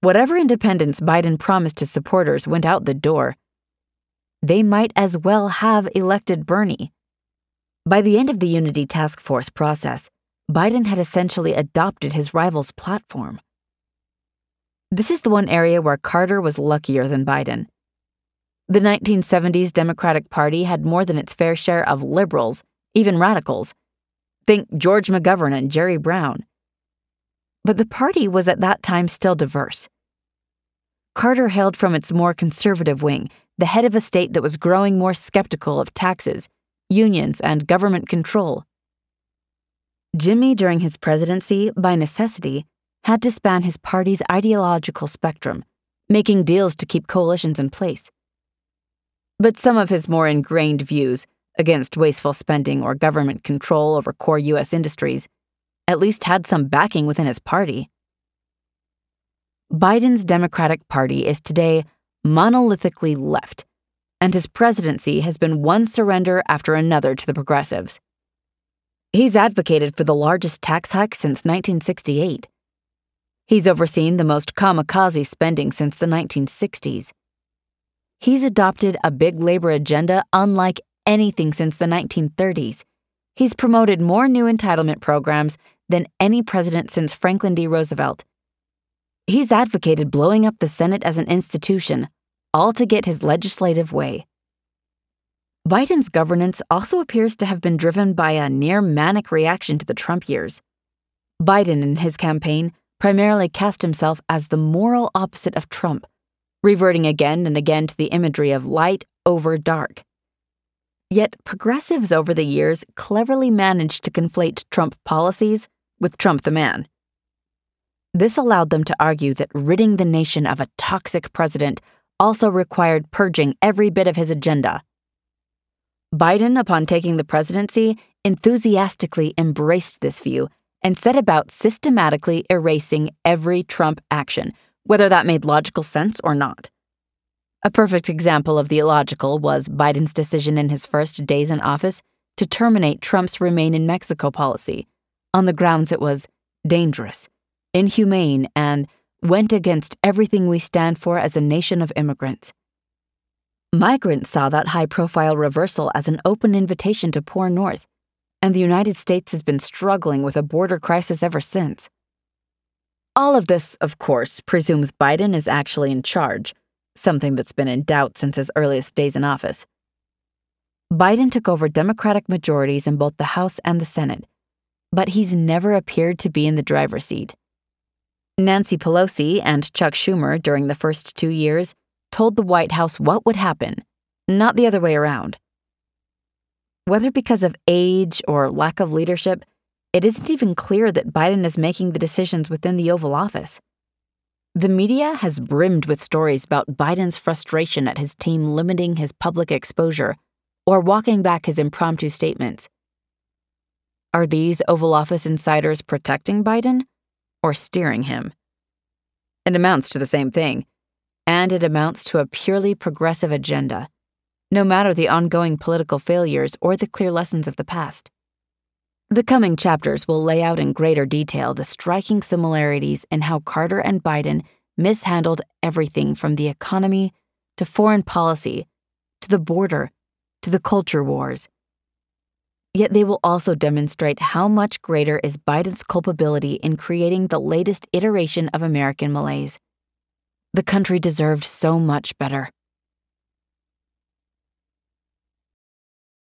whatever independence Biden promised his supporters went out the door. They might as well have elected Bernie. By the end of the Unity Task Force process, Biden had essentially adopted his rival's platform. This is the one area where Carter was luckier than Biden. The 1970s Democratic Party had more than its fair share of liberals, even radicals. Think George McGovern and Jerry Brown. But the party was at that time still diverse. Carter hailed from its more conservative wing, the head of a state that was growing more skeptical of taxes, unions, and government control. Jimmy, during his presidency, by necessity, had to span his party's ideological spectrum, making deals to keep coalitions in place. But some of his more ingrained views against wasteful spending or government control over core U.S. industries at least had some backing within his party. Biden's Democratic Party is today monolithically left, and his presidency has been one surrender after another to the progressives. He's advocated for the largest tax hike since 1968. He's overseen the most kamikaze spending since the 1960s He's adopted a big labor agenda unlike anything since the 1930s. He's promoted more new entitlement programs than any president since Franklin D. Roosevelt. He's advocated blowing up the Senate as an institution, all to get his legislative way. Biden's governance also appears to have been driven by a near manic reaction to the Trump years. Biden, in his campaign, primarily cast himself as the moral opposite of Trump reverting again and again to the imagery of light over dark. Yet progressives over the years cleverly managed to conflate Trump policies with Trump the man. This allowed them to argue that ridding the nation of a toxic president also required purging every bit of his agenda. Biden, upon taking the presidency, enthusiastically embraced this view and set about systematically erasing every Trump action whether that made logical sense or not. A perfect example of the illogical was Biden's decision in his first days in office to terminate Trump's Remain in Mexico policy on the grounds it was dangerous, inhumane, and went against everything we stand for as a nation of immigrants. Migrants saw that high profile reversal as an open invitation to pour north, and the United States has been struggling with a border crisis ever since. All of this, of course, presumes Biden is actually in charge, something that's been in doubt since his earliest days in office. Biden took over Democratic majorities in both the House and the Senate, but he's never appeared to be in the driver's seat. Nancy Pelosi and Chuck Schumer, during the first two years, told the White House what would happen, not the other way around. Whether because of age or lack of leadership, it isn't even clear that Biden is making the decisions within the Oval Office. The media has brimmed with stories about Biden's frustration at his team limiting his public exposure or walking back his impromptu statements. Are these Oval Office insiders protecting Biden or steering him? It amounts to the same thing, and it amounts to a purely progressive agenda, no matter the ongoing political failures or the clear lessons of the past. The coming chapters will lay out in greater detail the striking similarities in how Carter and Biden mishandled everything from the economy to foreign policy to the border to the culture wars. Yet they will also demonstrate how much greater is Biden's culpability in creating the latest iteration of American malaise. The country deserved so much better.